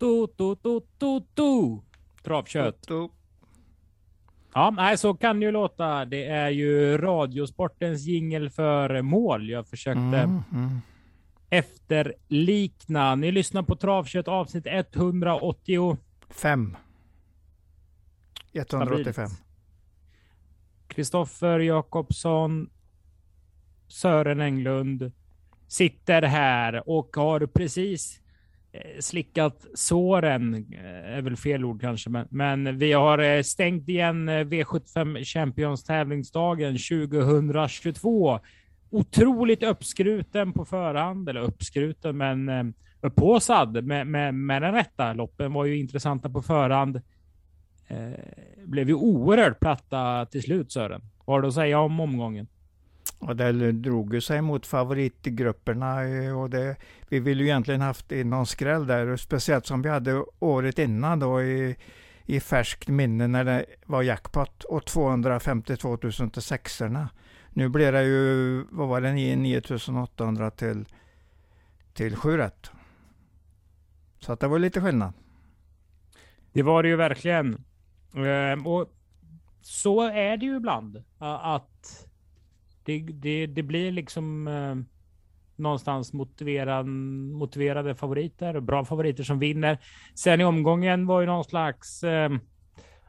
to, to, to, to, to. Travkött. Ja, nej, så kan det ju låta. Det är ju Radiosportens jingel för mål. Jag försökte Mm, mm. efterlikna. Ni lyssnar på Travkött avsnitt 180. Fem. 185. Kristoffer Jakobsson, Sören Englund sitter här och har precis Eh, slickat såren, eh, är väl fel ord kanske, men, men vi har eh, stängt igen V75 Champions tävlingsdagen 2022. Otroligt uppskruten på förhand, eller uppskruten, men eh, upphaussad med, med, med den rätta. Loppen var ju intressanta på förhand. Eh, blev ju oerhört platta till slut Sören. Vad har du att säga om omgången? Och det drog ju sig mot favoritgrupperna eh, och det, vi ville ju egentligen haft någon skräll där, speciellt som vi hade året innan då i, i färskt minne när det var jackpot och 252 000 till sexorna. Nu blir det ju, vad var det, 9800 till, till 7 rätt. Så att det var lite skillnad. Det var det ju verkligen. Ehm, och så är det ju ibland. Att det, det, det blir liksom eh, någonstans motiverad, motiverade favoriter, och bra favoriter som vinner. Sen i omgången var ju någon slags, eh,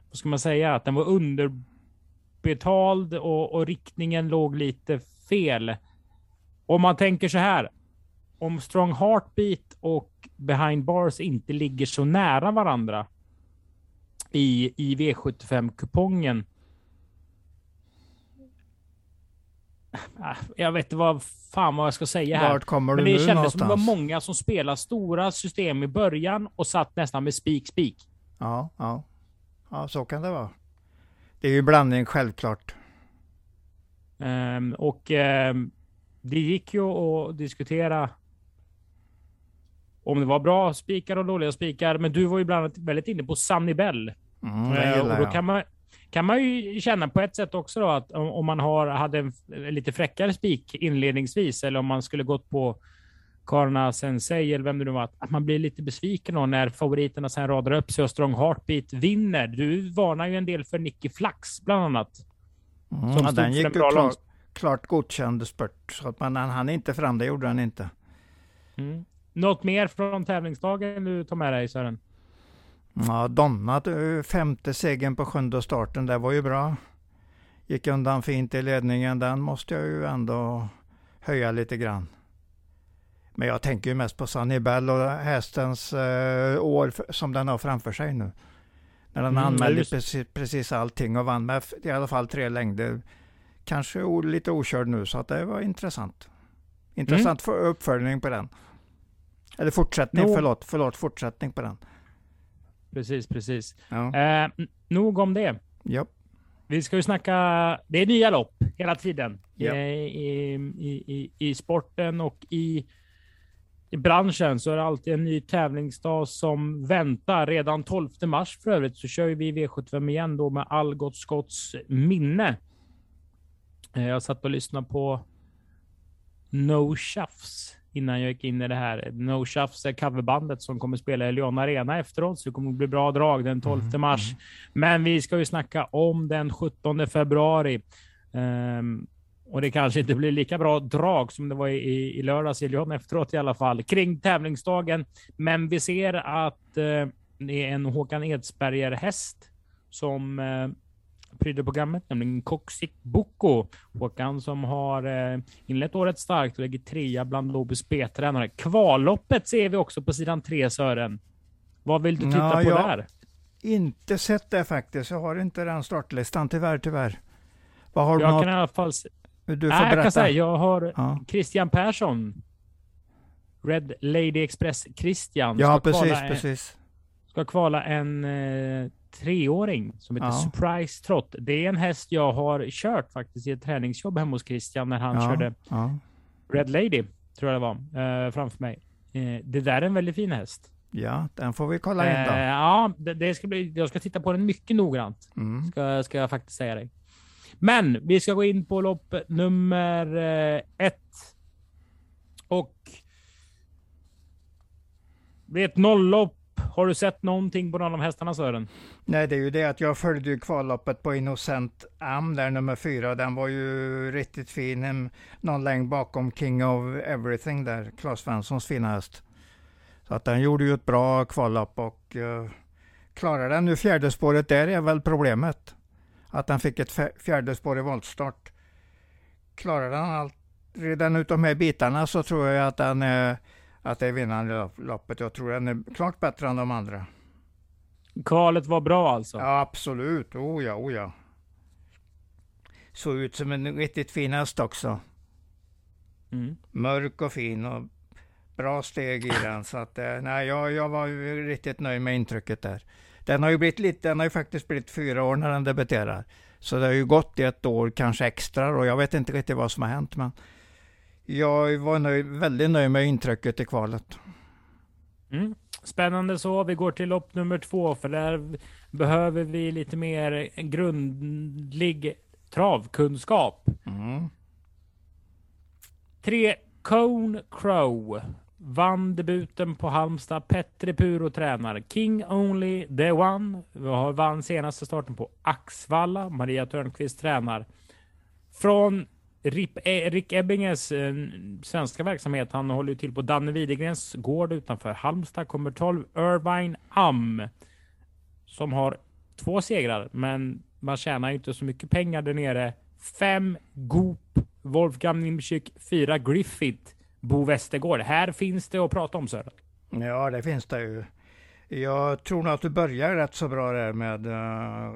vad ska man säga, att den var underbetald och, och riktningen låg lite fel. Om man tänker så här. Om Strong Heartbeat och Behind Bars inte ligger så nära varandra i, i V75-kupongen. Jag vet inte vad fan vad jag ska säga här. Vart kommer du Men det nu kändes som det var någonstans? många som spelade stora system i början och satt nästan med spik spik. Ja, ja. ja, så kan det vara. Det är ju blandning självklart. Ehm, och ehm, det gick ju att diskutera om det var bra spikar och dåliga spikar. Men du var ju bland annat väldigt inne på Sunny Bell. Mm, Eh, och då kan man, kan man ju känna på ett sätt också då att om, om man har, hade en lite fräckare spik inledningsvis eller om man skulle gått på Karna Sensei eller vem det nu var, att, man blir lite besviken då när favoriterna sen radar upp sig och Strong Heartbeat vinner. Du varnar ju en del för Nicky Flax bland annat. Mm, som ja, den gick en ju bra klar, långs- klart godkänd spurt. Så att man, han hann inte fram, det gjorde han inte. Mm. Något mer från tävlingsdagen du tar med dig Sören? Ja, Donna, eh, femte segern på sjunde starten, det var ju bra. Gick undan fint i ledningen, den måste jag ju ändå höja lite grann. Men jag tänker ju mest på Sunny Bell och hästens eh, år som den har framför sig nu. När den Mm, anmälde just- precis, precis allting och vann med i alla fall tre längder. Kanske o- lite okörd nu, så att det var intressant. Intressant för uppföljning på den. Eller fortsättning, Nå- förlåt, förlåt, fortsättning på den. Precis, precis. Ja, Eh, nog om det. ja. Vi ska ju snacka, det är nya lopp hela tiden Ja. Eh, i, i, i, i sporten och i, i branschen så är det alltid en ny tävlingsdag som väntar. Redan 12 mars för övrigt så kör vi V75 igen då med Algot Scotts minne. Eh, Jag satt och lyssnade på No Tjafs innan jag gick in i det här. No Tjafs är coverbandet som kommer spela i Lyon Arena efteråt, så det kommer att bli bra drag den 12 mars. Men vi ska ju snacka om den 17 februari. Ehm, och det kanske inte blir lika bra drag som det var i, i lördags i Lyon efteråt i alla fall, kring tävlingsdagen. Men vi ser att eh, det är en Håkan Edsberger häst som eh, prydde programmet, nämligen Koksik Boko. Håkan som har eh, inlett året starkt och ligger trea bland Lobus B-tränare. Kvalloppet ser vi också på sidan tre, Sören. Vad vill du titta Ja, på jag- där? Inte sett det faktiskt. Jag har inte den startlistan tyvärr, tyvärr. Vad har du Jag något? kan i alla fall... Du får Nej, jag berätta. kan säga, jag har Ja, Christian Persson. Red Lady Express Christian. ja precis, kvala en, precis. Ska kvala en eh, treåring som heter Ja. Surprise Trot. Det är en häst jag har kört faktiskt i ett träningsjobb hemma hos Christian när han ja, körde Ja. Red Lady, tror jag det var, eh, framför mig. Eh, det där är en väldigt fin häst. ja, den får vi kolla in Eh, då. ja, det, det ska bli, jag ska titta på den mycket noggrant. Mm. Ska, ska jag faktiskt säga dig. Men vi ska gå in på lopp nummer eh, ett. Och det är ett nolllopp har du sett någonting på någon av hästarna Sören? Nej, det är ju det att jag följde ju kvalloppet på Innocent Am där nummer fyra. Den var ju riktigt fin. Någon längd bakom King of Everything där, Claes Svenssons fina häst. Så att den gjorde ju ett bra kvallopp och uh, klarar den nu fjärde spåret där är väl problemet. Att den fick ett fjärde spår i voltstart. Klarar den allt, redan ut de här bitarna så tror jag att den är att det är vinnande loppet. Jag tror den är klart bättre än de andra. Kvalet var bra alltså? Ja, absolut. Oh ja, oh ja. Såg ut som en riktigt fin häst också. Mm. Mörk och fin och bra steg i den. Så att, eh, nej, jag, jag var riktigt nöjd med intrycket där. Den har ju blivit lite, den har ju faktiskt blivit fyra år när den debuterar. Så det har ju gått ett år, kanske extra och jag vet inte riktigt vad som har hänt. Men jag var nöjd, väldigt nöjd med intrycket i kvalet. Mm. Spännande så. Vi går till lopp nummer två, för där behöver vi lite mer grundlig travkunskap. Mm. Tre Cone Crow vann debuten på Halmstad. Petri Puro tränar. King Only The One Vi har vann senaste starten på Axvalla. Maria Törnqvist tränar. Från Rip, eh, Rick Ebbinges eh, svenska verksamhet, han håller ju till på Danne Widegrens gård utanför Halmstad, kommer 12 Irvine Am. Som har två segrar, men man tjänar ju inte så mycket pengar där nere. Fem Goop, Wolfgang Nimczyk, fyra Griffith, Bo Westergård. Här finns det att prata om Sören. Ja, det finns det ju. Jag tror nog att du börjar rätt så bra där med eh, uh,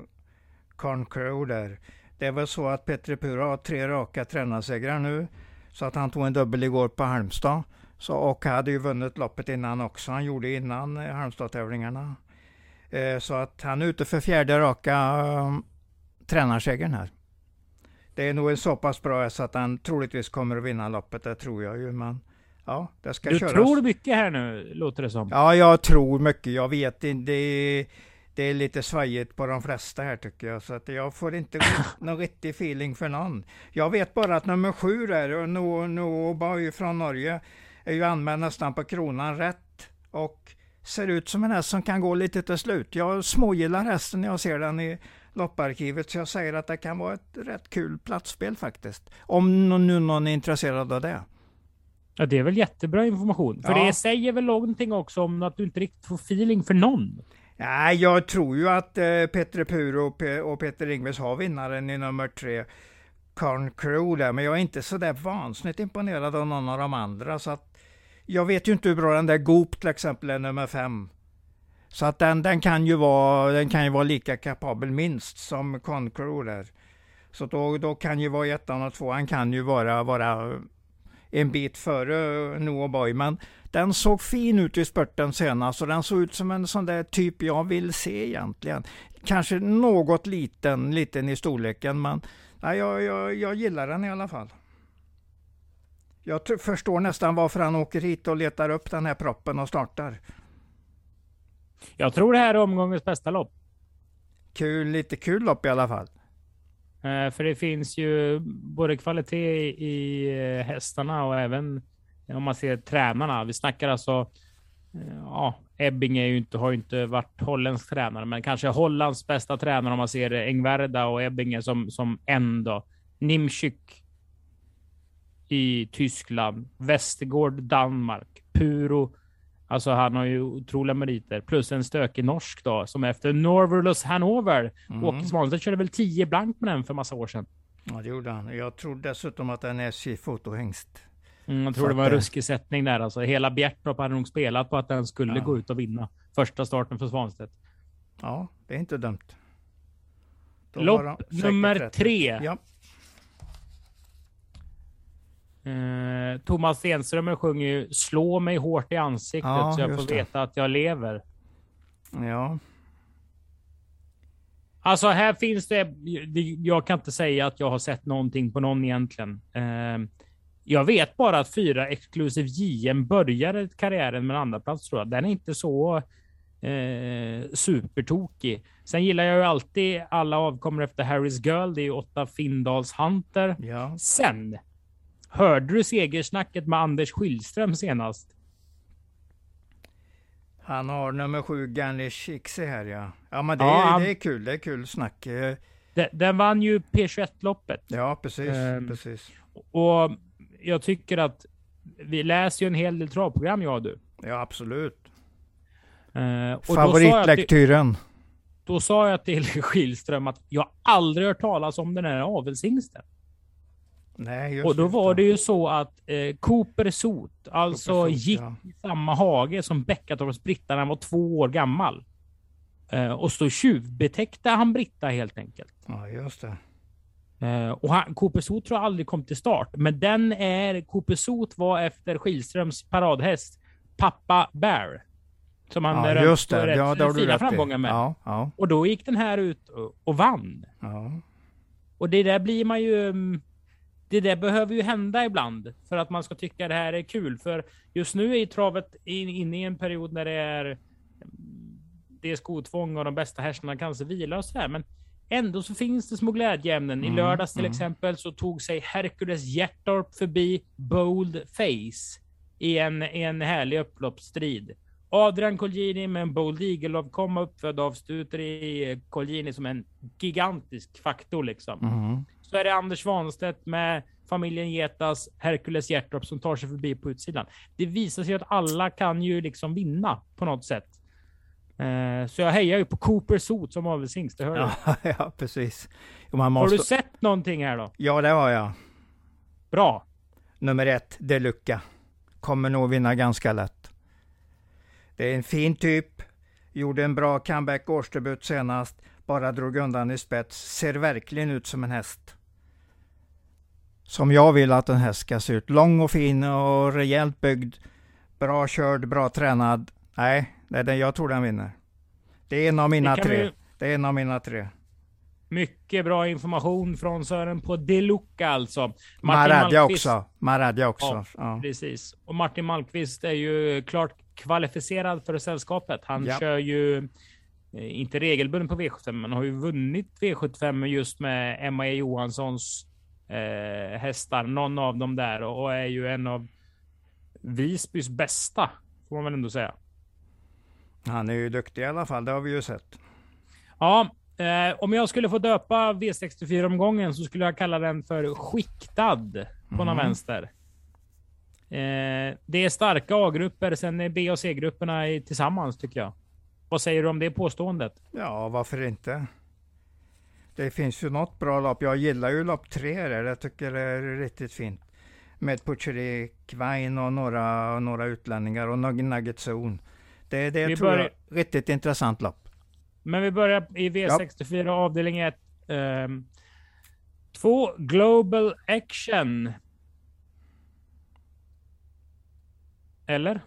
Carn Crow där. Det är väl så att Petri Pura har tre raka tränarsegrar nu. Så att han tog en dubbel igår på Halmstad. Så, och hade ju vunnit loppet innan också. Han gjorde innan eh, Halmstad-tävlingarna. Eh, så att han är ute för fjärde raka um, tränarsegern här. Det är nog en så pass bra så att han troligtvis kommer att vinna loppet, det tror jag ju. Men ja, det ska du köras. Tror mycket här nu, låter det som. Ja, jag tror mycket. Jag vet inte. Det det är lite svajigt på de flesta här tycker jag. Så att jag får inte någon riktig feeling för någon. Jag vet bara att nummer sju där, No, no Boy från Norge, är ju anmäld nästan på kronan rätt. Och ser ut som en häst som kan gå lite till slut. Jag smågillar hästen när jag ser den i lopparkivet. Så jag säger att det kan vara ett rätt kul platsspel faktiskt. Om nu någon är intresserad av det. Ja, det är väl jättebra information. För ja. det säger väl någonting också om att du inte riktigt får feeling för någon. Nej, jag tror ju att eh, Petter Puro och, Pe och Peter Ingves har vinnaren i nummer tre, Carn Crew där, men jag är inte sådär vansinnigt imponerad av någon av de andra. Så att jag vet ju inte hur bra den där Goop till exempel är nummer fem. Så att den, den, kan ju vara, den kan ju vara lika kapabel minst som Concrew där. Så då, då kan ju vara ettan och tvåan kan ju vara, vara en bit före Noah Boy. Men den såg fin ut i spurten senast och den såg ut som en sån där typ jag vill se egentligen. Kanske något liten, liten i storleken men nej, jag, jag, jag gillar den i alla fall. Jag förstår nästan varför han åker hit och letar upp den här proppen och startar. Jag tror det här är omgångens bästa lopp. Kul, lite kul lopp i alla fall. Eh, för det finns ju både kvalitet i eh, hästarna och även eh, om man ser tränarna. Vi snackar alltså, ja, Ebbing är ju inte, har ju inte varit holländsk tränare, men kanske Hollands bästa tränare om man ser Engverda och Ebbinge som, som en då. Nimczyk i Tyskland, Västergård Danmark, Puro. Alltså han har ju otroliga meriter. Plus en stökig norsk då, som efter Norverlus Hanover. Mm. Åke Svanstedt körde väl 10 blank med den för massa år sedan. Ja, det gjorde han. Jag tror dessutom att den är SJ fotohängst. Mm, jag tror det var en ruskig sättning där. Alltså, hela Bjertorp hade nog spelat på att den skulle ja. gå ut och vinna första starten för Svanstedt. Ja, det är inte dumt. Då Lopp nummer tre. Ja. Eh, Thomas Stenströmer sjunger ju Slå mig hårt i ansiktet ja, så jag får det. veta att jag lever. Ja. Alltså här finns det. Jag kan inte säga att jag har sett någonting på någon egentligen. Eh, jag vet bara att fyra Exclusive JM började karriären med en andra plats tror jag. Den är inte så eh, supertokig. Sen gillar jag ju alltid alla avkommor efter Harrys Girl. Det är ju åtta Findals Hunter. Ja. Sen hörde du segersnacket med Anders Skillström senast? Han har nummer sju Ganish Ixi här ja. Ja men det, Ja, han- det är kul, det är kul snack. Eh, Den, den vann ju P21-loppet. Ja precis, Ehm, precis. Och jag tycker att vi läser ju en hel del travprogram jag och du. Ja absolut. Eh, och då sa, jag till, Favoritlektyren. då sa jag till Skilström att jag aldrig hört talas om den här avelshingsten. Nej Och då var det ju så att eh, Cooper Sot alltså Cooper Sot, gick ja. i samma hage som Beckatorps Britta när han var två år gammal. Eh, och så tjuvbetäckte han Britta helt enkelt. Ja just det. Eh, och han, Cooper Sot tror jag aldrig kom till start. Men den är, Cooper Sot var efter Skilströms paradhäst Pappa Bear. Som han Ja just det, ja det har du rätt framgångar med. Ja, ja, Och då gick den här ut och, och vann. ja. Och det där blir man ju... mm, Det där behöver ju hända ibland för att man ska tycka det här är kul. För just nu är travet in- inne i en period när det är... mm, Det är skotvång och de bästa hästarna kan sig vila och sådär. Men ändå så finns det små glädjeämnen. I Mm, lördags till mm. exempel så tog sig Hercules Hjärtorp förbi Bold Face i en, i en härlig upploppsstrid. Adrian Colgjini med en Bold Eagle-avkomma uppfödd av Stuteri Colgjini som en gigantisk faktor liksom. Mhm. Så är det Anders Svanstedt med familjen Getas Hercules Hjärtorp som tar sig förbi på utsidan. Det visar sig att alla kan ju liksom vinna på något sätt. Eh, så jag hejar ju på Cooper Sot som avelshingst, det hör du. Ja, ja precis. Man Har måste... du sett någonting här då? Ja det har jag. Bra. Nummer ett, Deluca. Kommer nog vinna ganska lätt. Det är en fin typ. Gjorde en bra comeback årsdebut senast. Bara drog undan i spets. Ser verkligen ut som en häst. Som jag vill att en häst ska se ut. Lång och fin och rejält byggd. Bra körd, bra tränad. Nej, det är den, jag tror den vinner. Det är en av mina tre. vi- Det är en av mina tre. Mycket bra information från Sören på Deluca alltså. Maradja Malmqvist- också. Maradja också. Ja. Ja. Precis. Och Martin Malmqvist är ju klart kvalificerad för sällskapet. Han Ja. kör ju eh, inte regelbundet på V75, men har ju vunnit V75 just med Emma E. Johanssons eh, hästar. Någon av dem där och är ju en av Visbys bästa, får man väl ändå säga. Han är ju duktig i alla fall, det har vi ju sett. Ja, eh, om jag skulle få döpa V64-omgången så skulle jag kalla den för skiktad på någon Mhm. vänster. Eh, det är starka A-grupper, sen är B och C-grupperna tillsammans tycker jag. Vad säger du om det påståendet? Ja, varför inte? Det finns ju något bra lopp. Jag gillar ju lopp tre där. Jag tycker det är riktigt fint. Med Pucheri Quine och några, några utlänningar och Nug- Nugget Zone. Det, det Vi tror börjar- jag riktigt intressant lopp. Men vi börjar i V64 avdelning 1. Ehm, två Global Action. Eller?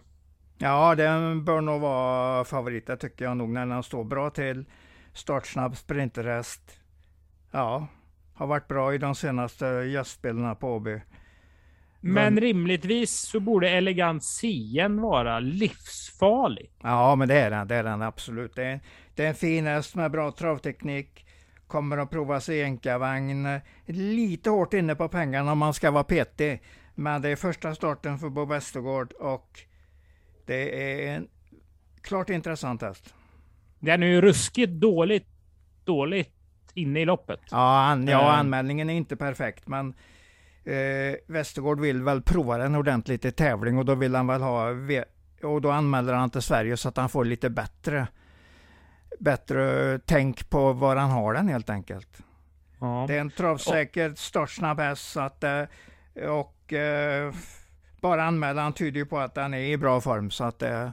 Ja, den bör nog vara favorit. Det tycker jag nog när den står bra till. Startsnabb sprinterhäst. Ja, har varit bra i de senaste gästspelen på Åby. Men Men- rimligtvis så borde Elegant Sien vara livsfarlig. Ja, men det är den. Det är den absolut. Det är, det är en fin häst med bra travteknik. Kommer att provas i enkavagn. Lite hårt inne på pengarna om man ska vara petig. Men det är första starten för Bo Westergård och det är en klart intressant häst. Den är ju ruskigt dåligt, dåligt inne i loppet. Ja, an, ja Eh. anmälningen är inte perfekt, men eh, Westergård vill väl prova den ordentligt i tävling och då vill han väl ha och då anmäler han till Sverige så att han får lite bättre bättre tänk på var han har den helt enkelt. Ja. Det är en travsäker startsnabb häst så att eh, och eh, bara anmälan tyder ju på att den är i bra form så att eh,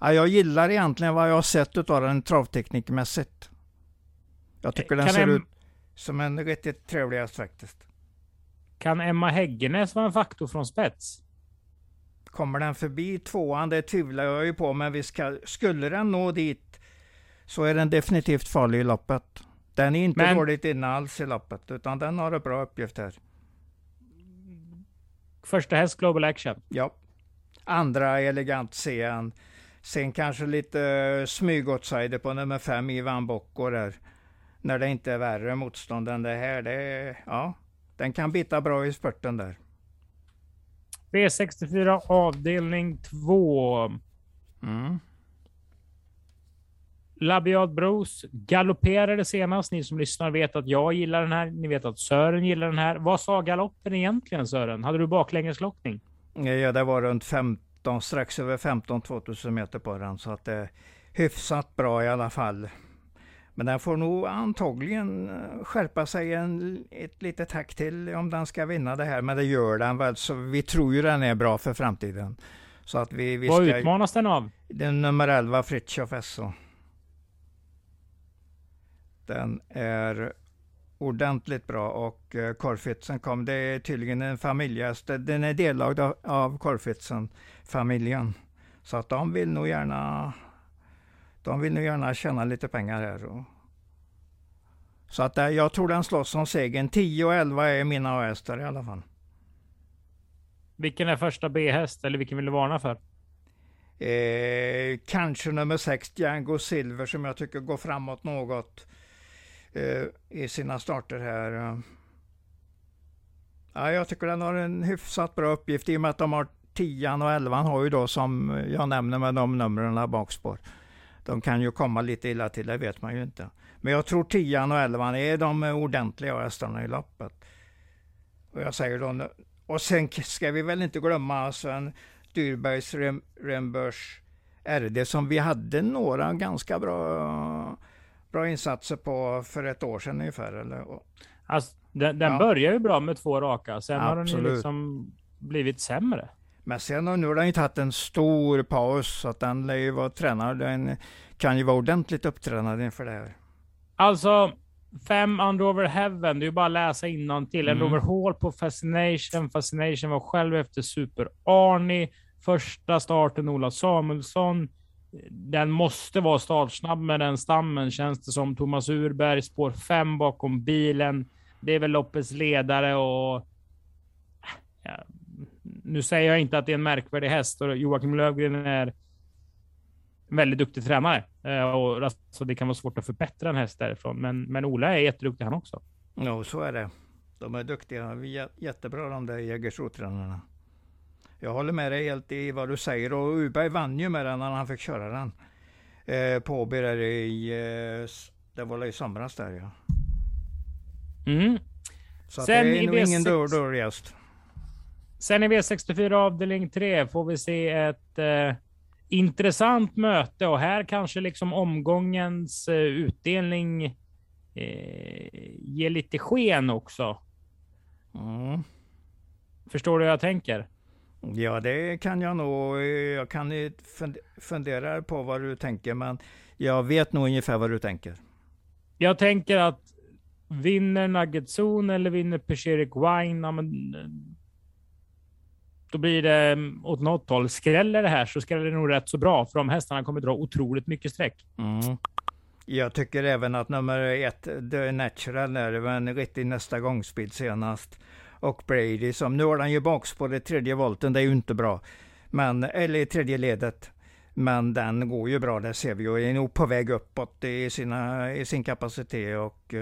ja, jag gillar egentligen vad jag har sett utav den travteknikmässigt. Jag tycker den Kan ser en- ut som en riktigt trevlig häst faktiskt. Kan Emma Häggenäs vara en faktor från spets? Kommer den förbi tvåan, det tvivlar jag ju på, men vi ska, skulle den nå dit så är den definitivt farlig i loppet. Den är inte Men- dåligt inne alls i loppet, utan den har en bra uppgift här. Första häst Global Action. Ja. Andra elegant sen. Sen kanske lite smygoutsider på nummer fem, Ivan Bocco där. När det inte är värre motstånd än det här. Det ja, den kan bita bra i spurten där. V64 avdelning 2. Mm. Labiat Bros galopperade senast. Ni som lyssnar vet att jag gillar den här. Ni vet att Sören gillar den här. Vad sa galoppen egentligen Sören? Hade du baklängeslockning? Ja, det var runt 15, strax över 15 2000 meter på den. Så att det är hyfsat bra i alla fall. Men den får nog antagligen eh, skärpa sig en, ett litet hack till om den ska vinna det här. Men det gör den väl, så vi tror ju den är bra för framtiden. Så att vi, vi Vad ska, utmanas den av? Den nummer 11, Fritiof SO. Den är ordentligt bra och uh, Korfitsen kom. Det är tydligen en familjehäst. Den är delad av, av Korfitsen-familjen. Så att de vill nog gärna de vill nog gärna tjäna lite pengar här. Och, så att uh, jag tror den slåss om segern. 10 och 11 är mina hästar i alla fall. Vilken är första B-häst eller vilken vill du varna för? Eh, kanske nummer 6, Django Silver, som jag tycker går framåt något eh, i sina starter här. Ja, jag tycker den har en hyfsat bra uppgift i och med att de har 10 och 11 har ju då som jag nämner med de numren bakspår. De kan ju komma lite illa till, det vet man ju inte. Men jag tror 10 och 11 är de ordentliga hästarna i loppet. Och jag säger då, och sen ska vi väl inte glömma Sven Dyrbergs Rem, Rembörs RD som vi hade några ganska bra bra insatser på för ett år sedan ungefär. Eller? Alltså, den den ja. börjar ju bra med två raka, sen Absolut. har den ju liksom blivit sämre. Men sen har, nu har den ju tagit en stor paus, så att den lär ju vara tränad. Den kan ju vara ordentligt upptränad inför det här. Alltså, fem Under Heaven, det är ju bara att läsa innantill. Mm. Under Hall på Fascination. Fascination var själv efter Super Arnie. Första starten Ola Samuelsson den måste vara startsnabb med den stammen känns det som. Thomas Urberg spår fem bakom bilen. Det är väl loppets ledare och ja, nu säger jag inte att det är en märkvärdig häst och Joakim Lövgren är en väldigt duktig tränare eh, och alltså, det kan vara svårt att förbättra en häst därifrån. Men, men Ola är jätteduktig han också. Ja, så är det. De är duktiga. Vi är jättebra de där Jägersro-tränarna. Jag håller med dig helt i vad du säger och Uberg vann ju med den när han fick köra den. Eh, på Åby där i, eh, det var i somras där ja. Mm. Så Sen det är nog ingen dörr dörrgäst. Sen i V64 avdelning 3 får vi se ett eh, intressant möte och här kanske liksom omgångens eh, utdelning eh, ger lite sken också. Mm. Förstår du hur jag tänker? Ja, det kan jag nog. Jag kan fundera på vad du tänker, men jag vet nog ungefär vad du tänker. Jag tänker att vinner Nugget Zone eller vinner Perseric Wine, ja, men, då blir det åt något håll. Skräller det här så skräller det nog rätt så bra, för de hästarna kommer dra otroligt mycket streck. Mm. Jag tycker även att nummer ett, The Natural, är en riktig nästa gångspid senast och Brady som, nu har han ju bakspår i tredje volten, det är ju inte bra. Men, eller i tredje ledet. Men den går ju bra, det ser vi och är nog på väg uppåt i, sina, i sin kapacitet och,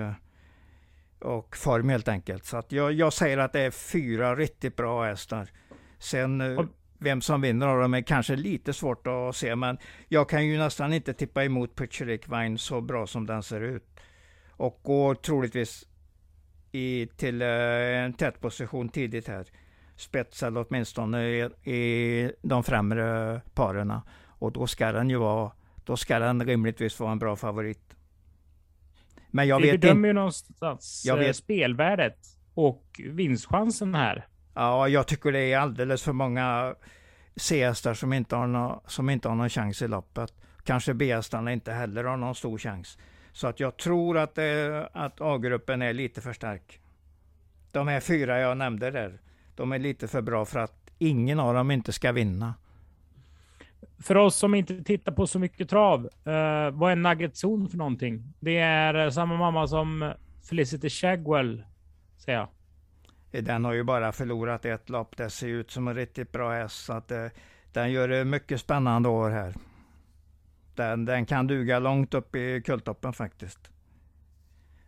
och form helt enkelt. Så att jag, jag säger att det är fyra riktigt bra hästar. Sen eh, vem som vinner av dem är kanske lite svårt att se, men jag kan ju nästan inte tippa emot Putcherik Vine så bra som den ser ut. Och går troligtvis i, till eh, en tät position tidigt här. Spets eller åtminstone i, i de främre parerna. Och då ska den ju vara, då ska den rimligtvis vara en bra favorit. Men jag Vi vet bedömer ju någonstans jag vet. Eh, spelvärdet och vinstchansen här. Ja, jag tycker det är alldeles för många C-hästar som, inte har som inte har någon chans i loppet. Kanske B-hästarna inte heller har någon stor chans. Så att jag tror att, eh, att A-gruppen är lite för stark. De här fyra jag nämnde där, de är lite för bra för att ingen av dem inte ska vinna. För oss som inte tittar på så mycket trav, eh, vad är Nugget Zone för någonting? Det är eh, samma mamma som Felicity Shagwell, säger jag. Eh, den har ju bara förlorat ett lopp. Det ser ut som en riktigt bra häst. Så att, eh, den gör det mycket spännande år här. Den, den kan duga långt upp i kulltoppen faktiskt.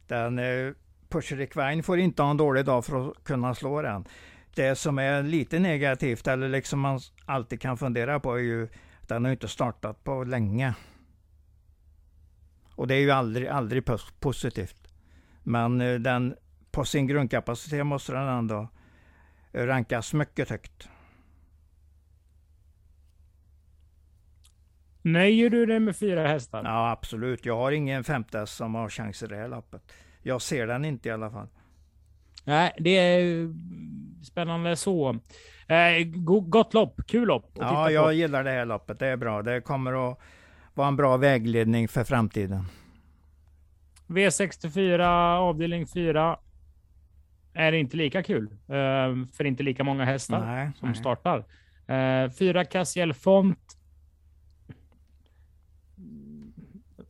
Den eh, Wein får inte ha en dålig dag för att kunna slå den. Det som är lite negativt, eller liksom man alltid kan fundera på, är ju att den har inte startat på länge. Och det är ju aldrig, aldrig positivt. Men eh, den, på sin grundkapacitet måste den ändå rankas mycket högt. Nöjer du dig med fyra hästar? Ja, absolut. Jag har ingen femte häst som har chans i det här loppet. Jag ser den inte i alla fall. Nej, det är spännande så. Eh, gott lopp, kul lopp. Ja, jag gillar det här loppet. Det är bra. Det kommer att vara en bra vägledning för framtiden. V64 avdelning 4 är inte lika kul. Eh, för inte lika många hästar nej, som nej. startar. Eh, fyra Cassiel Font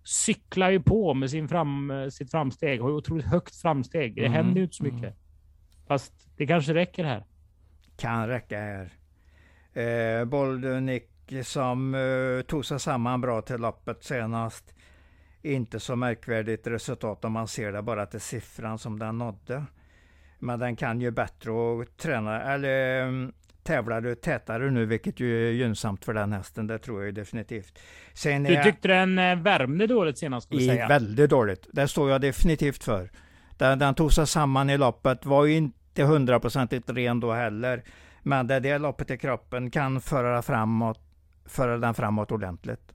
cyklar ju på med sin fram, sitt framsteg. Har otroligt högt framsteg. Det mm. händer ju inte så mycket. Mm. Fast det kanske räcker här. Kan räcka här. Eh, Boldenik som eh, tog sig samman bra till loppet senast. Inte så märkvärdigt resultat om man ser det bara till siffran som den nådde. Men den kan ju bättre och träna, eller mm, tävlar du tätare nu, vilket ju är gynnsamt för den hästen. Det tror jag definitivt. Sen du tyckte jag, den eh, värmde dåligt senast? Skulle i, säga. Väldigt dåligt. Det står jag definitivt för. Den, den tog sig samman i loppet. Var ju inte hundraprocentigt ren då heller. Men det det loppet i kroppen kan föra, framåt, föra den framåt ordentligt.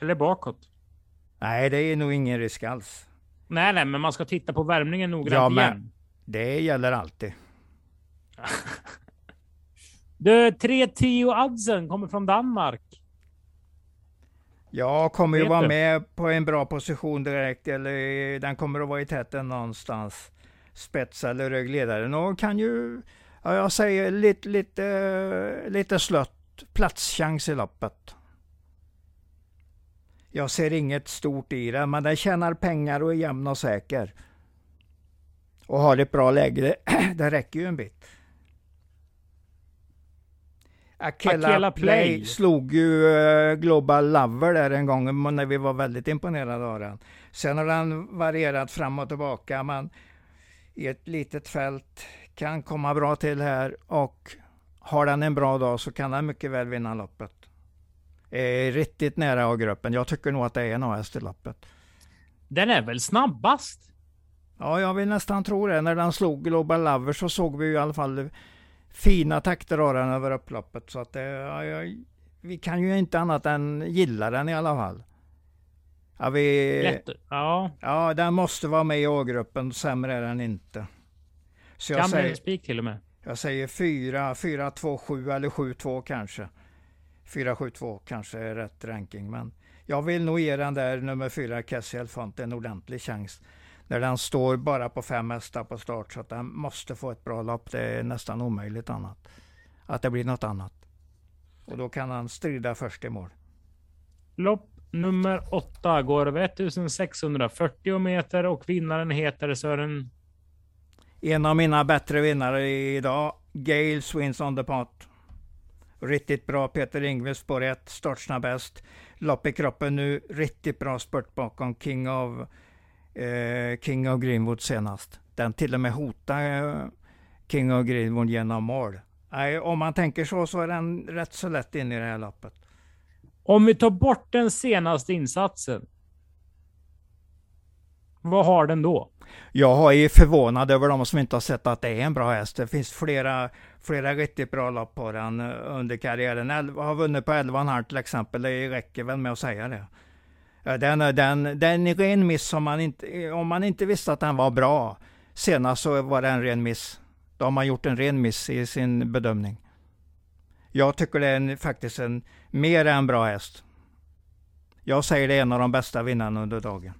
Eller bakåt? Nej, det är nog ingen risk alls. Nej, nej, men man ska titta på värmningen noggrant ja, men igen. Det gäller alltid. Du, 310 Adsen kommer från Danmark. Ja, kommer ju vara du? med på en bra position direkt. Eller den kommer att vara i täten någonstans. Spets eller ryggledaren. Och kan ju, ja, jag säger lite, lite, lite slött platschans i loppet. Jag ser inget stort i det, men den tjänar pengar och är jämn och säker. Och har ett bra läge, det, det räcker ju en bit. Akela, Akela Play. Play slog ju uh, Global Lover där en gång när vi var väldigt imponerade av den. Sen har den varierat fram och tillbaka men i ett litet fält kan komma bra till här och har den en bra dag så kan den mycket väl vinna loppet. Är riktigt nära av gruppen. Jag tycker nog att det är en häst i loppet. Den är väl snabbast? Ja, jag vill nästan tro det. När den slog Global Lover så såg vi i alla fall fina takter har den över upploppet. Så att det, ja, ja, vi kan ju inte annat än gilla den i alla fall. Ja, vi, Lätt, ja. ja, den måste vara med i A-gruppen. Sämre är den inte. Så jag kan säger, spik till och med. Jag säger 4, 4, 2, 7 eller 7, 2 kanske. 4, 7, 2 kanske är rätt ranking. Men jag vill nog ge den där nummer 4, Kessiel Font, en ordentlig chans när den står bara på fem hästar på start. Så att den måste få ett bra lopp. Det är nästan omöjligt annat. Att det blir något annat. Och då kan han strida först i mål. Lopp nummer åtta går över 1640 meter och vinnaren heter Sören? En av mina bättre vinnare idag. Gale Swins on the pot. Riktigt bra Peter Ingves spår 1, startsnabbast. Lopp i kroppen nu, riktigt bra spurt bakom King of eh, King of Greenwood senast. Den till och med hotade eh, King of Greenwood genom mål. Nej, om man tänker så, så är den rätt så lätt in i det här loppet. Om vi tar bort den senaste insatsen. Vad har den då? Jag är förvånad över de som inte har sett att det är en bra häst. Det finns flera, flera riktigt bra lopp på den eh, under karriären. Elva, har vunnit på 11,5 till exempel. Det räcker väl med att säga det. Den, den, den är ren miss om man, inte, om man inte visste att den var bra. Senast så var det en ren miss. Då har man gjort en ren miss i sin bedömning. Jag tycker det är en, faktiskt en mer än bra häst. Jag säger det är en av de bästa vinnarna under dagen.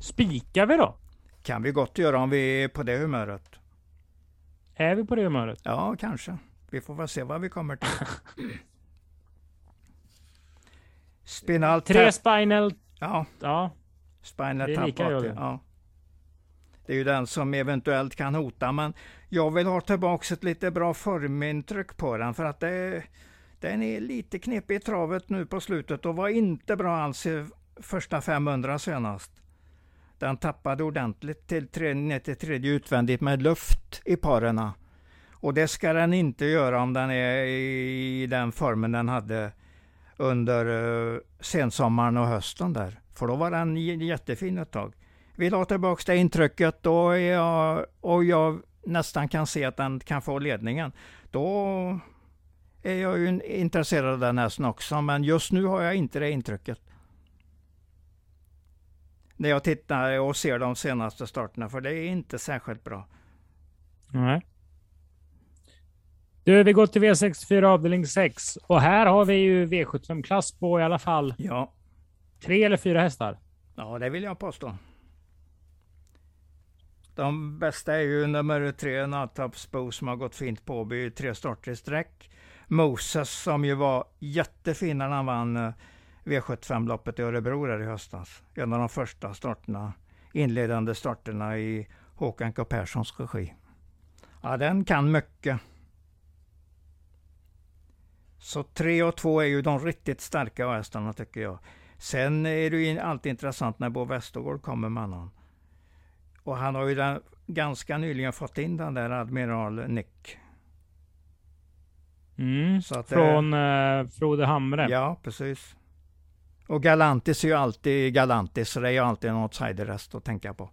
Spikar vi då? Kan vi gott göra om vi är på det humöret. Är vi på det humöret? Ja, kanske. Vi får väl se vad vi kommer till. Spinal Tre spinal... Ja. ja. Spinal det är lika jag. Ja. Det är ju den som eventuellt kan hota, men jag vill ha tillbaks ett lite bra formintryck på den för att det, den är lite knepig i travet nu på slutet och var inte bra alls i första 500 senast. Den tappade ordentligt till tre, ner till tredje utvändigt med luft i parerna. Och det ska den inte göra om den är i den formen den hade under uh, sensommaren och hösten där. För då var den jättefin ett tag. Vill ha tillbaka det intrycket då är jag, och jag nästan kan se att den kan få ledningen. Då är jag ju intresserad av den hästen också, men just nu har jag inte det intrycket. När jag tittar och ser de senaste starterna, för det är inte särskilt bra. Nej. Du, vi går till V64 avdelning 6 och här har vi ju V75-klass på i alla fall ja. tre eller fyra hästar. Ja, det vill jag påstå. De bästa är ju nummer tre, Nattapsbo, som har gått fint på by tre starter i sträck. Moses som ju var jättefin när han vann eh, V75-loppet i Örebro där i höstas. En av de första starterna, inledande starterna i Håkan K Perssons regi. Ja, den kan mycket. Så 3 och 2 är ju de riktigt starka hästarna tycker jag. Sen är det ju alltid intressant när Bo Westergård kommer med honom. Och han har ju den, ganska nyligen fått in den där Admiral Nick. Mm, att, från eh, Frode Hamre. Ja, precis. Och Galantis är ju alltid Galantis, så det är ju alltid en outsiderhäst att tänka på.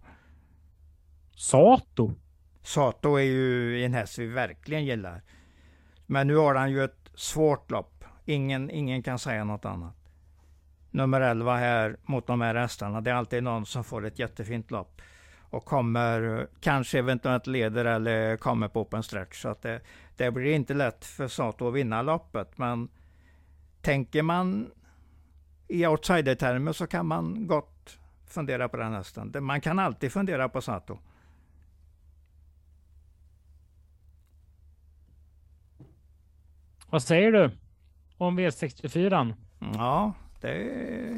Sato? Sato är ju en häst vi verkligen gillar. Men nu har han ju ett svårt lopp. Ingen, ingen kan säga något annat. Nummer 11 här mot de här hästarna. Det är alltid någon som får ett jättefint lopp. Och kommer, kanske eventuellt leder eller kommer på open stretch. Så att det, det blir inte lätt för Sato att vinna loppet. Men tänker man i outsider-termer så kan man gott fundera på den hästen. Man kan alltid fundera på Sato. Vad säger du om V64? Ja, det,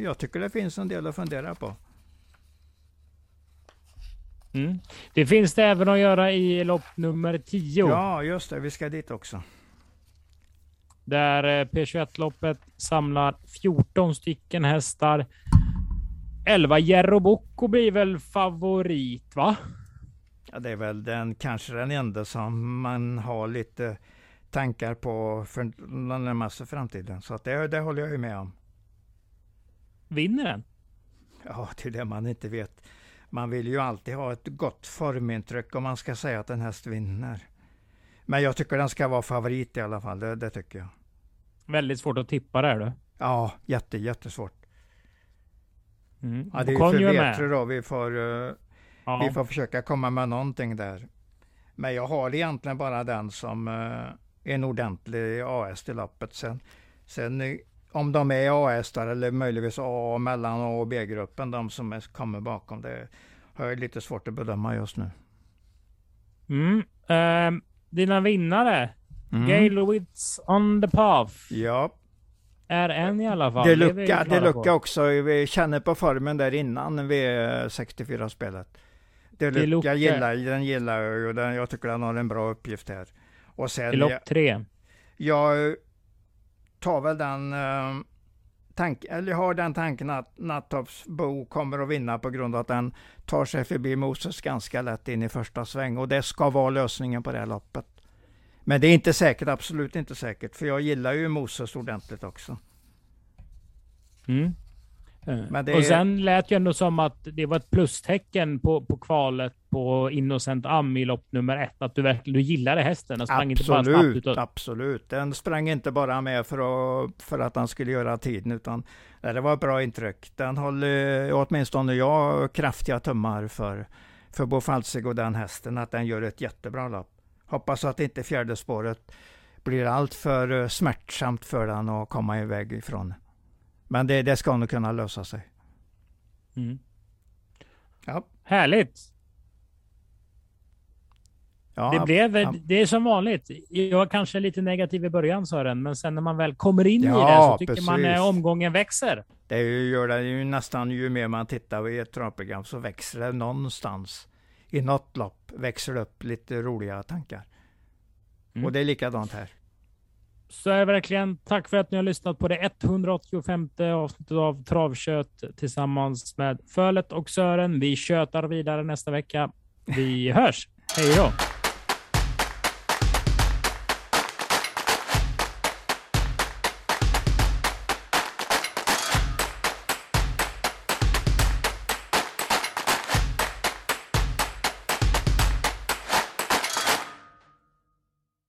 jag tycker det finns en del att fundera på. Mm. Det finns det även att göra i lopp nummer 10. Ja, just det. Vi ska dit också. Där eh, P21-loppet samlar 14 stycken hästar. 11 Jerro Bocco blir väl favorit, va? Ja, det är väl den kanske den enda som man har lite tankar på för den närmaste framtiden. Så att det, det håller jag ju med om. Vinner den? Ja, det är det man inte vet. Man vill ju alltid ha ett gott formintryck om man ska säga att en häst vinner. Men jag tycker den ska vara favorit i alla fall, det, det tycker jag. Väldigt svårt att tippa där du. Ja, jätte, jättesvårt. Mm. Ja, det är ju för då, vi får, uh, ja. vi får försöka komma med någonting där. Men jag har egentligen bara den som uh, en ordentlig AS till loppet. Sen, sen om de är AS där eller möjligtvis A mellan A och B-gruppen, de som är, kommer bakom, det har jag lite svårt att bedöma just nu. Mm. Uh, dina vinnare? Mm. Galewitz on the path. Ja. Är en i alla fall. Det luckar det lucka också. Vi känner på formen där innan V64-spelet. Det lucka gillar, den gillar jag och den, jag tycker den har en bra uppgift här. Och sen, I lopp tre? Jag tar väl den uh, tank, eller har den tanken att Nattops Bo kommer att vinna på grund av att den tar sig förbi Moses ganska lätt in i första sväng. Och det ska vara lösningen på det här loppet. Men det är inte säkert, absolut inte säkert. För jag gillar ju Moses ordentligt också. Mm. Eh, det... Och sen lät ju ändå som att det var ett plustecken på, på kvalet på Innocent Am i lopp nummer ett. Att du verkligen du gillade hästen. Den sprang absolut, inte bara snabbt. Utan... Absolut. Den sprang inte bara med för att, för att han skulle göra tiden. Utan det var ett bra intryck. Den håller åtminstone jag kraftiga tummar för, för Bo Falsig och den hästen. Att den gör ett jättebra lopp. Hoppas att inte fjärde spåret blir allt för eh, smärtsamt för den att komma iväg ifrån. Men det, det ska nog kunna lösa sig. Mm. Ja. Härligt! Ja, det, blev, ja. det är som vanligt. Jag var kanske lite negativ i början Sören, men sen när man väl kommer in ja, i det så tycker precis. man att omgången växer. Det gör det ju nästan ju mer man tittar i ett travprogram så växer det någonstans. I något lopp växer det upp lite roliga tankar. Mm. Och det är likadant här så är verkligen tack för att ni har lyssnat på det 185 avsnittet av Travkött tillsammans med Fölet och Sören. Vi kötar vidare nästa vecka. Vi hörs. Hej då!